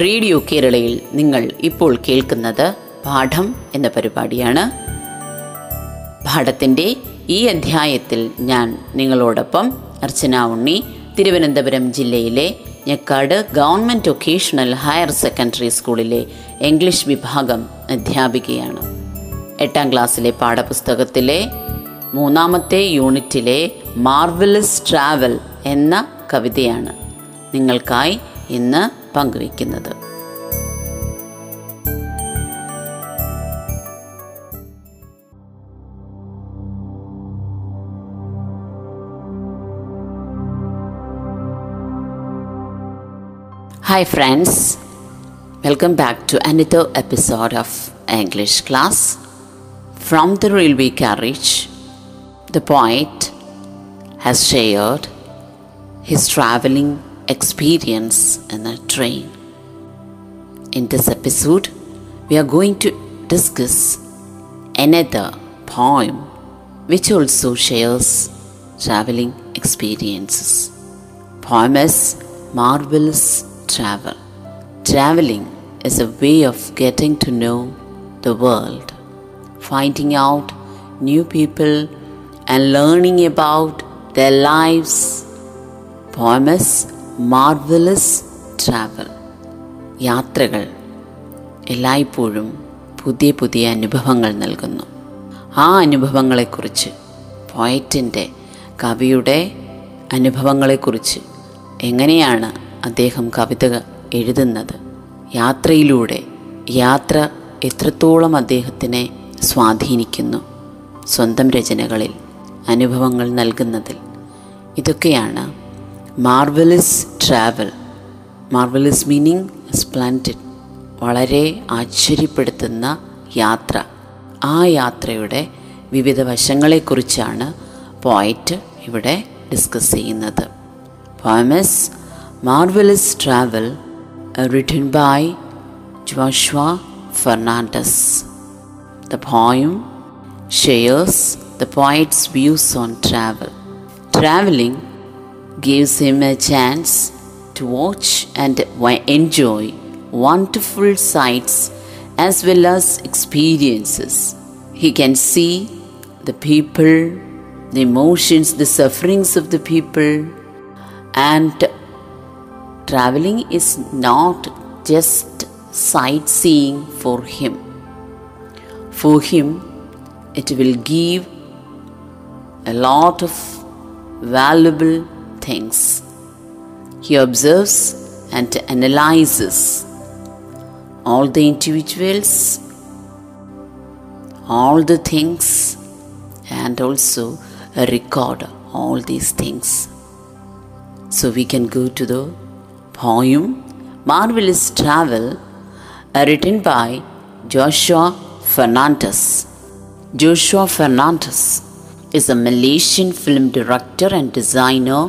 Radio കേരളയിൽ നിങ്ങൾ ഇപ്പോൾ കേൾക്കുന്നത് പാഠം എന്ന പരിപാടിയാണ്. പാഠത്തിന്റെ ഈ അധ്യായത്തിൽ ഞാൻ നിങ്ങളോടൊപ്പം അർച്ചന ഉണ്ണി തിരുവനന്തപുരം ജില്ലയിലെ Njekkad government vocational higher secondary സ്കൂളിലെ ഇംഗ്ലീഷ് വിഭാഗം അധ്യാപികയാണ്. എട്ടാം ക്ലാസ്സിലെ പാഠപുസ്തകത്തിലെ മൂന്നാമത്തെ യൂണിറ്റിലെ മാർവലസ് ട്രാവൽ എന്ന കവിതയാണ്. നിങ്ങൾക്കായി ഇന്ന് പങ്കുവയ്ക്കുന്നത് Hi friends, welcome back to another episode of English class. From the railway carriage, the poet has shared his traveling experience in a train. In this episode, we are going to discuss another poem which also shares traveling experiences. Poem is Marvelous Travel. Traveling is a way of getting to know the world, finding out new people, and learning about their lives. Poem is Marvelous travel യാത്രകൾ എല്ലായ്പ്പോഴും പുതിയ പുതിയ അനുഭവങ്ങൾ നൽകുന്നു. ആ അനുഭവങ്ങളെക്കുറിച്ച് പോയറ്റിന്റെ കവിയുടെ അനുഭവങ്ങളെക്കുറിച്ച് എങ്ങനെയാണ് അദ്ദേഹം കവിത എഴുതുന്നത്? യാത്രയിലൂടെ യാത്ര എത്രത്തോളം അദ്ദേഹത്തിനെ സ്വാധീനിക്കുന്നു? സ്വന്തം രചനകളിൽ അനുഭവങ്ങൾ നൽകുന്നതിൽ ഇതൊക്കെയാണ് marvelous travel marvelous meaning splendid വളരെ ആശ്ചര്യപ്പെടുത്തുന്ന യാത്ര. ആ യാത്രയുടെ വിവിധ വശങ്ങളെക്കുറിച്ചാണ് പോയിറ്റ് ഇവിടെ ഡിസ്കസ് ചെയ്യുന്നത്. Poem is marvelous travel written by Joshua Fernandes the poem shares the poet's views on travel travelling gives him a chance to watch and enjoy wonderful sights as well as experiences. He can see the people, the emotions, the sufferings of the people, and traveling is not just sightseeing for him. For him, it will give a lot of valuable things. He observes and analyzes all the individuals, all the things, and also record all these things. So we can go to the poem Marvelous Travel, uh, written by Joshua Fernandez. Joshua Fernandez is a Malaysian film director and designer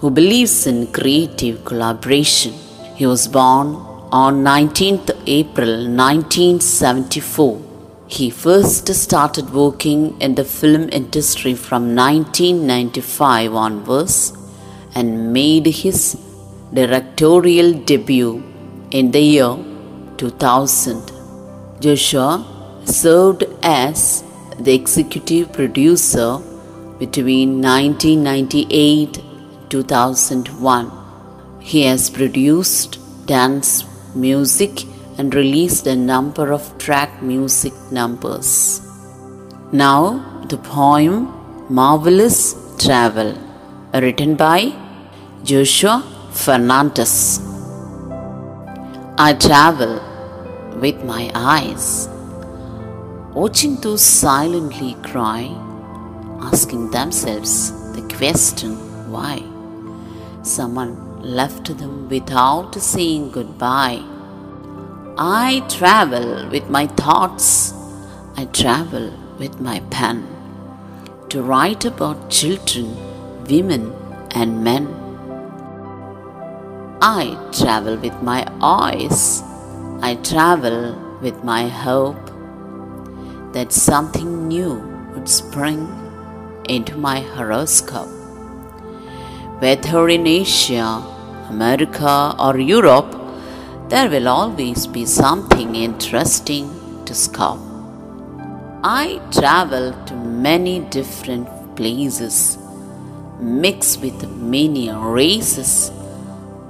who believes in creative collaboration. He was born on 19th April 1974. He first started working in the film industry from 1995 onwards and made his directorial debut in the year 2000. Joshua served as the executive producer between 1998 2001. He has produced dance music and released a number of track music numbers. Now, the poem Marvelous Travel, written by Joshua Fernandez. I travel with my eyes, watching those silently cry, asking themselves the question why. Someone left them without saying goodbye. I travel with my thoughts, I travel with my pen to write about children, women, and men. I travel with my eyes, I travel with my hope that something new would spring into my horoscope. Whether in Asia, America, or Europe, there will always be something interesting to scout. I travel to many different places, mixed with many races,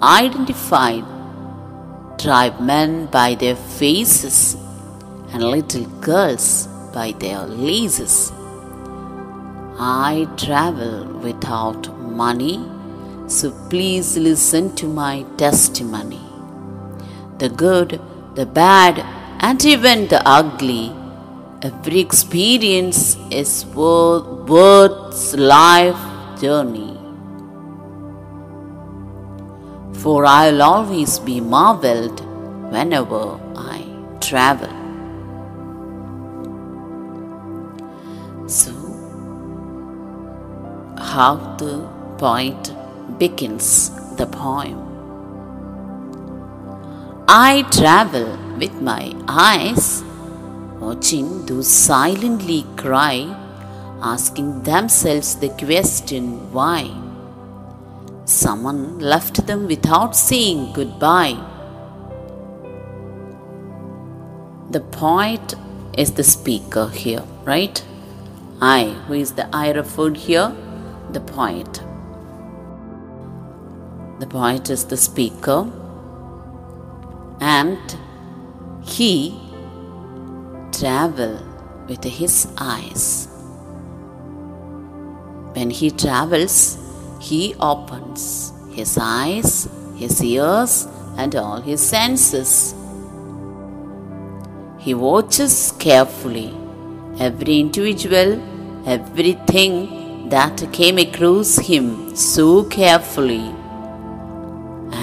identified tribemen by their faces, and little girls by their laces. I travel without money, so please listen to my testimony the good, the bad, and even the ugly. Every experience is worth, worth's life journey. For I'll always be marveled whenever I travel. So, how the poet begins the poem. I travel with my eyes, watching those silently cry, asking themselves the question why. Someone left them without saying goodbye. The poet is the speaker here, right? I, who is the I referred here? The poet. The poet is the speaker. And he travel with his eyes. When he travels he opens his eyes his ears and all his senses. He watches carefully every individual everything that came across him so carefully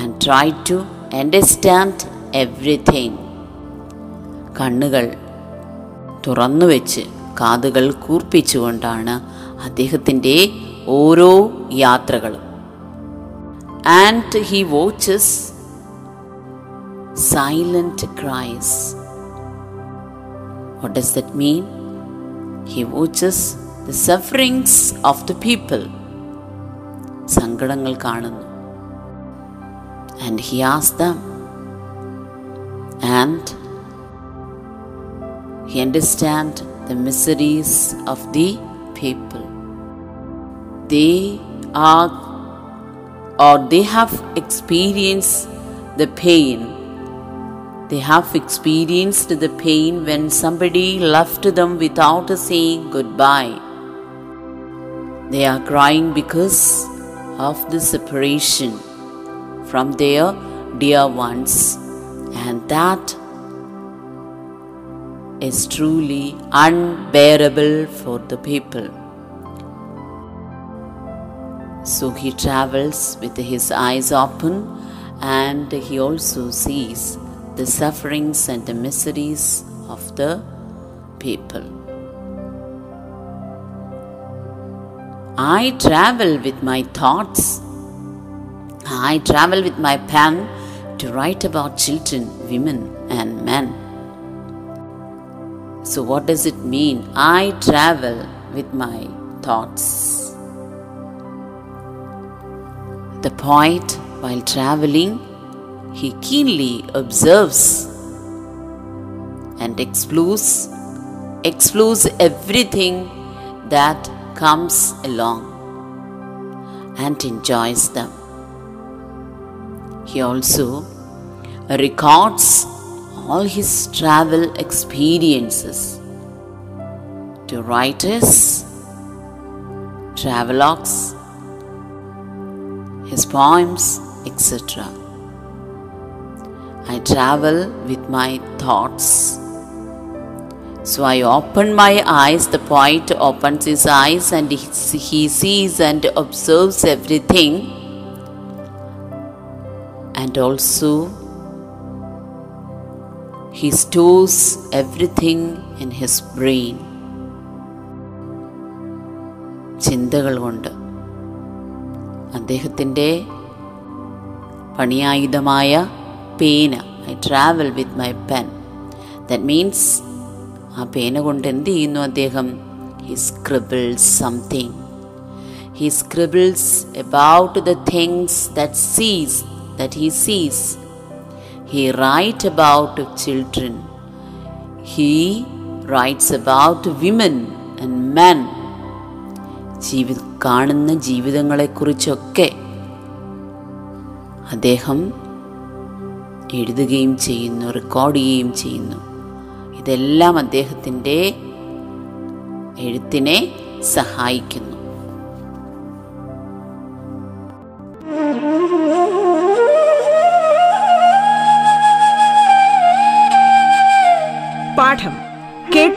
and try to understand everything കണ്ണുകൾ തുറന്നു വെച്ച് കാതുകൾ കൂർപ്പിച്ചുകൊണ്ടാണ് അദ്ദേഹത്തിന്റെ ഓരോ യാത്രകളും. And he watches silent cries what does that mean he watches the sufferings of the people സങ്കടങ്ങൾ കാണുന്നു. and he asked them. And he understand the miseries of the people. They are or they have experienced the pain. They have experienced the pain when somebody left them without saying goodbye. They are crying because of the separation from their dear ones and that is truly unbearable for the people. So he travels with his eyes open and he also sees the sufferings and the miseries of the people. I travel with my thoughts. I travel with my pen to write about children, women, and men. So, what does it mean? I travel with my thoughts. The poet, while traveling, he keenly observes and explores, explores everything that comes along and enjoys them. He also records all his travel experiences to write his travelogues, his poems, etc. I travel with my thoughts. So I open my eyes, the poet opens his eyes and he, he sees and observes everything and also he stores everything in his brain ചിന്തകൾ കൊണ്ട്. അദ്ദേഹത്തിന്റെ പണിയായുധമായ പേന I travel with my pen that means ആ പേന കൊണ്ട് എന്ത് ചെയ്യുന്നു അദ്ദേഹം? He scribbles something he scribbles about the things that sees that he sees he write about children he writes about women and men ജീവി കാണുന്ന ജീവിതങ്ങളെക്കുറിച്ചൊക്കെ അദ്ദേഹം എഴുതുകയും ചെയ്യുന്നു റെക്കോർഡ് ചെയ്യുകയും ചെയ്യുന്നു. ഇതെല്ലാം അദ്ദേഹത്തിന്റെ എഴുത്തിനെ സഹായിക്കുന്നു.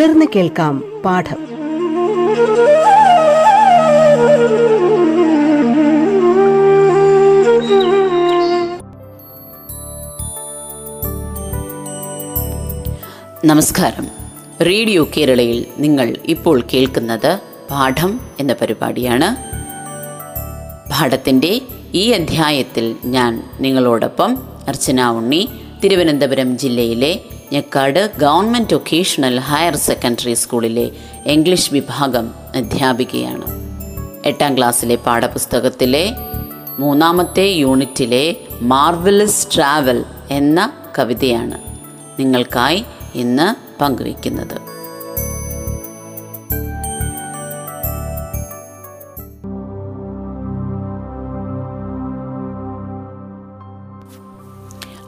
തുടർന്ന് കേൾക്കാം പാഠം. നമസ്കാരം. റേഡിയോ കേരളയിൽ നിങ്ങൾ ഇപ്പോൾ കേൾക്കുന്നത് പാഠം എന്ന പരിപാടിയാണ്. പാഠത്തിന്റെ ഈ അധ്യായത്തിൽ ഞാൻ നിങ്ങളോടൊപ്പം അർച്ചന ഉണ്ണി തിരുവനന്തപുരം ജില്ലയിലെ Njekkad government vocational higher secondary സ്കൂളിലെ ഇംഗ്ലീഷ് വിഭാഗം അധ്യാപികയാണ്. എട്ടാം ക്ലാസ്സിലെ പാഠപുസ്തകത്തിലെ മൂന്നാമത്തെ യൂണിറ്റിലെ മാർവലസ് ട്രാവൽ എന്ന കവിതയാണ് നിങ്ങൾക്കായി ഇന്ന് പങ്കുവയ്ക്കുന്നത്.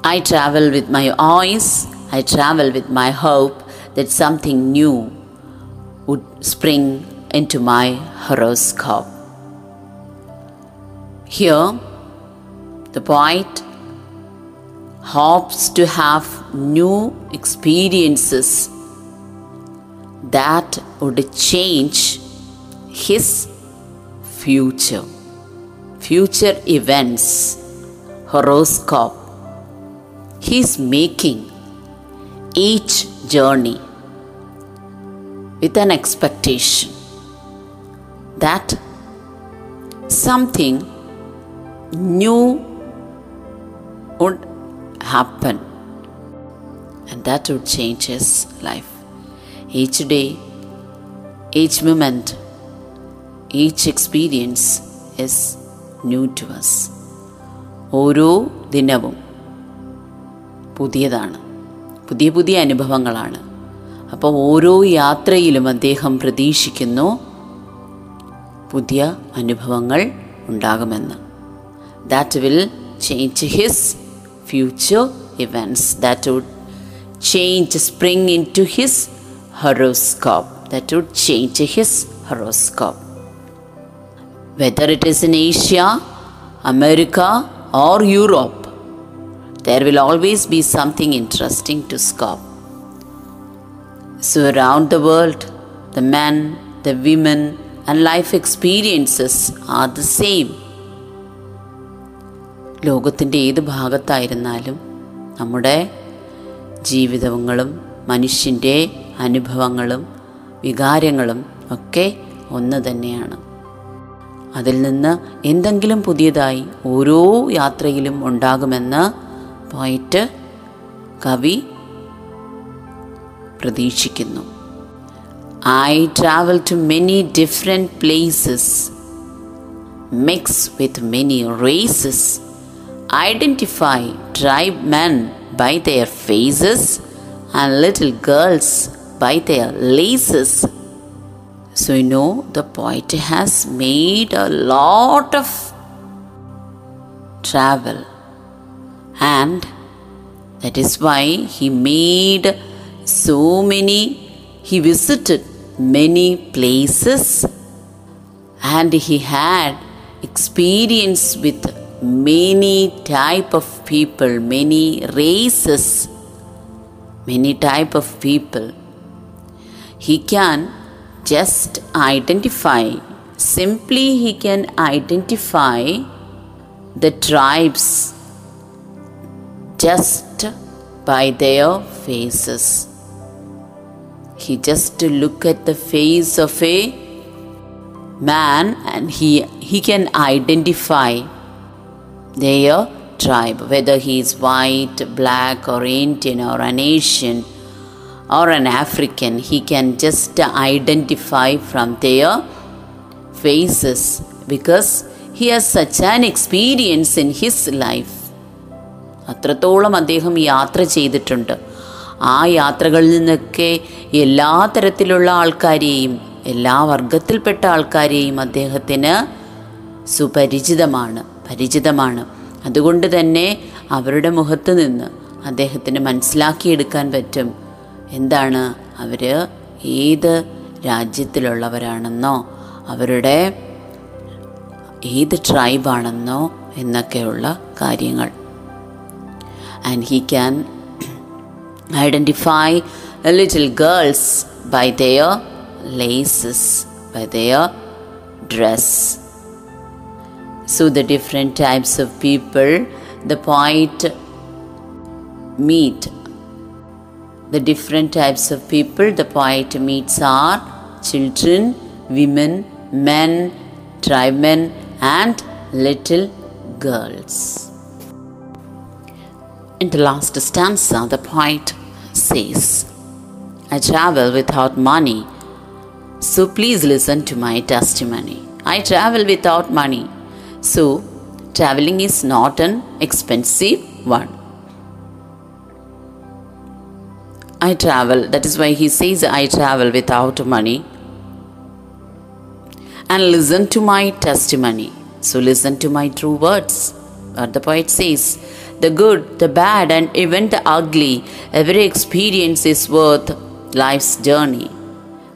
I travel with my eyes, I travel with my hope that something new would spring into my horoscope. Here, the poet hopes to have new experiences that would change his future, future events, horoscope. He is making each journey with an expectation that something new would happen and that would change his life. Each day, each moment, each experience is new to us. ഓരോ ദിനവും പുതിയതാണ് പുതിയ പുതിയ അനുഭവങ്ങളാണ്. അപ്പോൾ ഓരോ യാത്രയിലും അദ്ദേഹം പ്രതീക്ഷിക്കുന്നു പുതിയ അനുഭവങ്ങൾ ഉണ്ടാകുമെന്ന്. That will change his future events that would change spring in to his horoscope that would change his horoscope whether it is in Asia America or Europe there will always be something interesting to scope. So, around the world, the men, the women, and life experiences are the same. ലോകത്തിന്റെ ഏത് ഭാഗത്തായിരുന്നാലും നമ്മുടെ ജീവിതങ്ങളും മനുഷ്യന്റെ അനുഭവങ്ങളും വികാരങ്ങളും ഒക്കെ ഒന്ന് തന്നെയാണ് അതിൽ നിന്ന് എന്തെങ്കിലും പുതിയതായി ഓരോ യാത്രയിലും ഉണ്ടാകുമെന്ന് പോയിട്ട് കവി പ്രതീക്ഷിക്കുന്നു I travel to many different places mix with many races identify tribe men by there phases and little girls by there laces So you know the poet has made a lot of travel and that is why he made so many, he visited many places. And he had experience with many type of people many races many type of people. He can just identify simply he can identify the tribes just by their faces. He just look at the face of a man and he he can identify their tribe whether he is white black or indian or an asian or an african. He can just identify from their faces because he has such an experience in his life അത്രത്തോളം അദ്ദേഹം യാത്ര ചെയ്തിട്ടുണ്ട്. ആ യാത്രകളിൽ നിന്നൊക്കെ എല്ലാ തരത്തിലുള്ള ആൾക്കാരെയും എല്ലാ വർഗത്തിൽപ്പെട്ട ആൾക്കാരെയും അദ്ദേഹത്തിന് സുപരിചിതമാണ് പരിചിതമാണ്. അതുകൊണ്ട് തന്നെ അവരുടെ മുഖത്ത് നിന്ന് അദ്ദേഹത്തിന് മനസ്സിലാക്കിയെടുക്കാൻ പറ്റും എന്താണ് അവർ ഏത് രാജ്യത്തിലുള്ളവരാണെന്നോ അവരുടെ ഏത് ട്രൈബാണെന്നോ എന്നൊക്കെയുള്ള കാര്യങ്ങൾ. And he can identify little girls by their laces, by their dress. So, the different types of people the poet meet. The different types of people the poet meets are children, women, men, tribemen, and little girls. In the last stanza, the poet says, I travel without money, so please listen to my testimony. I travel without money, so traveling is not an expensive one. I travel, that is why he says, I travel without money. And listen to my testimony. So listen to my true words. What the poet says the good, the bad, and even the ugly, every experience is worth life's journey.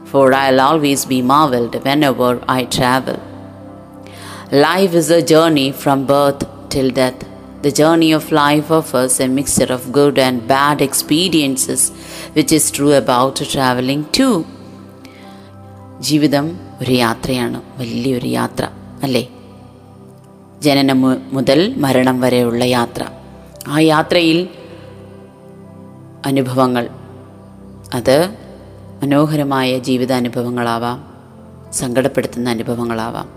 For I'll always be marveled whenever I travel. Life is a journey from birth till death. The journey of life offers a mixture of good and bad experiences, which is true about traveling too. ജീവിതം ഒരു യാത്രയാണ് വലിയൊരു യാത്ര അല്ലേ ജനനം മു- മുതൽ മരണം വരെയുള്ള യാത്ര ആ യാത്രയിൽ അനുഭവങ്ങൾ. അത് മനോഹരമായ ജീവിതാനുഭവങ്ങളാവാം സങ്കടപ്പെടുത്തുന്ന അനുഭവങ്ങളാവാം.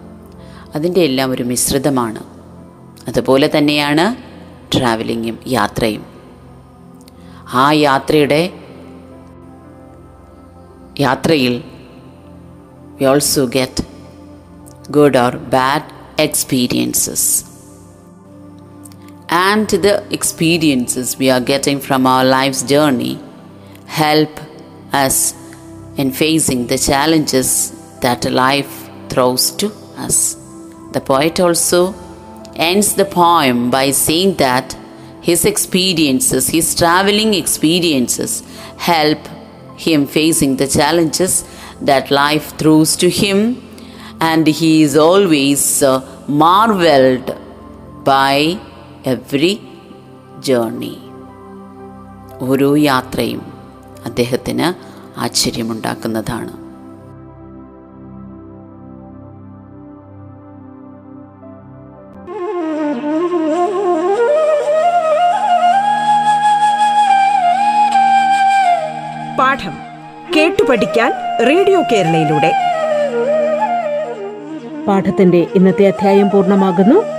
അതിന്റെ എല്ലാം ഒരു മിശ്രിതമാണ്. അതുപോലെ തന്നെയാണ് ട്രാവലിങ്ങും യാത്രയും. ആ യാത്രയുടെ യാത്രയിൽ we also get good or bad experiences and the experiences we are getting from our life's journey help us in facing the challenges that life throws to us. The poet also ends the poem by saying that his experiences, his traveling experiences, help him facing the challenges that life throws to him, and he is always uh, marveled by every journey ഓരോ യാത്രയും അദ്ദേഹത്തിന് ആശ്ചര്യമുണ്ടാക്കുന്നതാണ്. പാഠം കേട്ടു പഠിക്കാൻ radio കേരളയിലൂടെ. പാഠത്തിന്റെ ഇന്നത്തെ അധ്യായം പൂർണമാകുന്നു.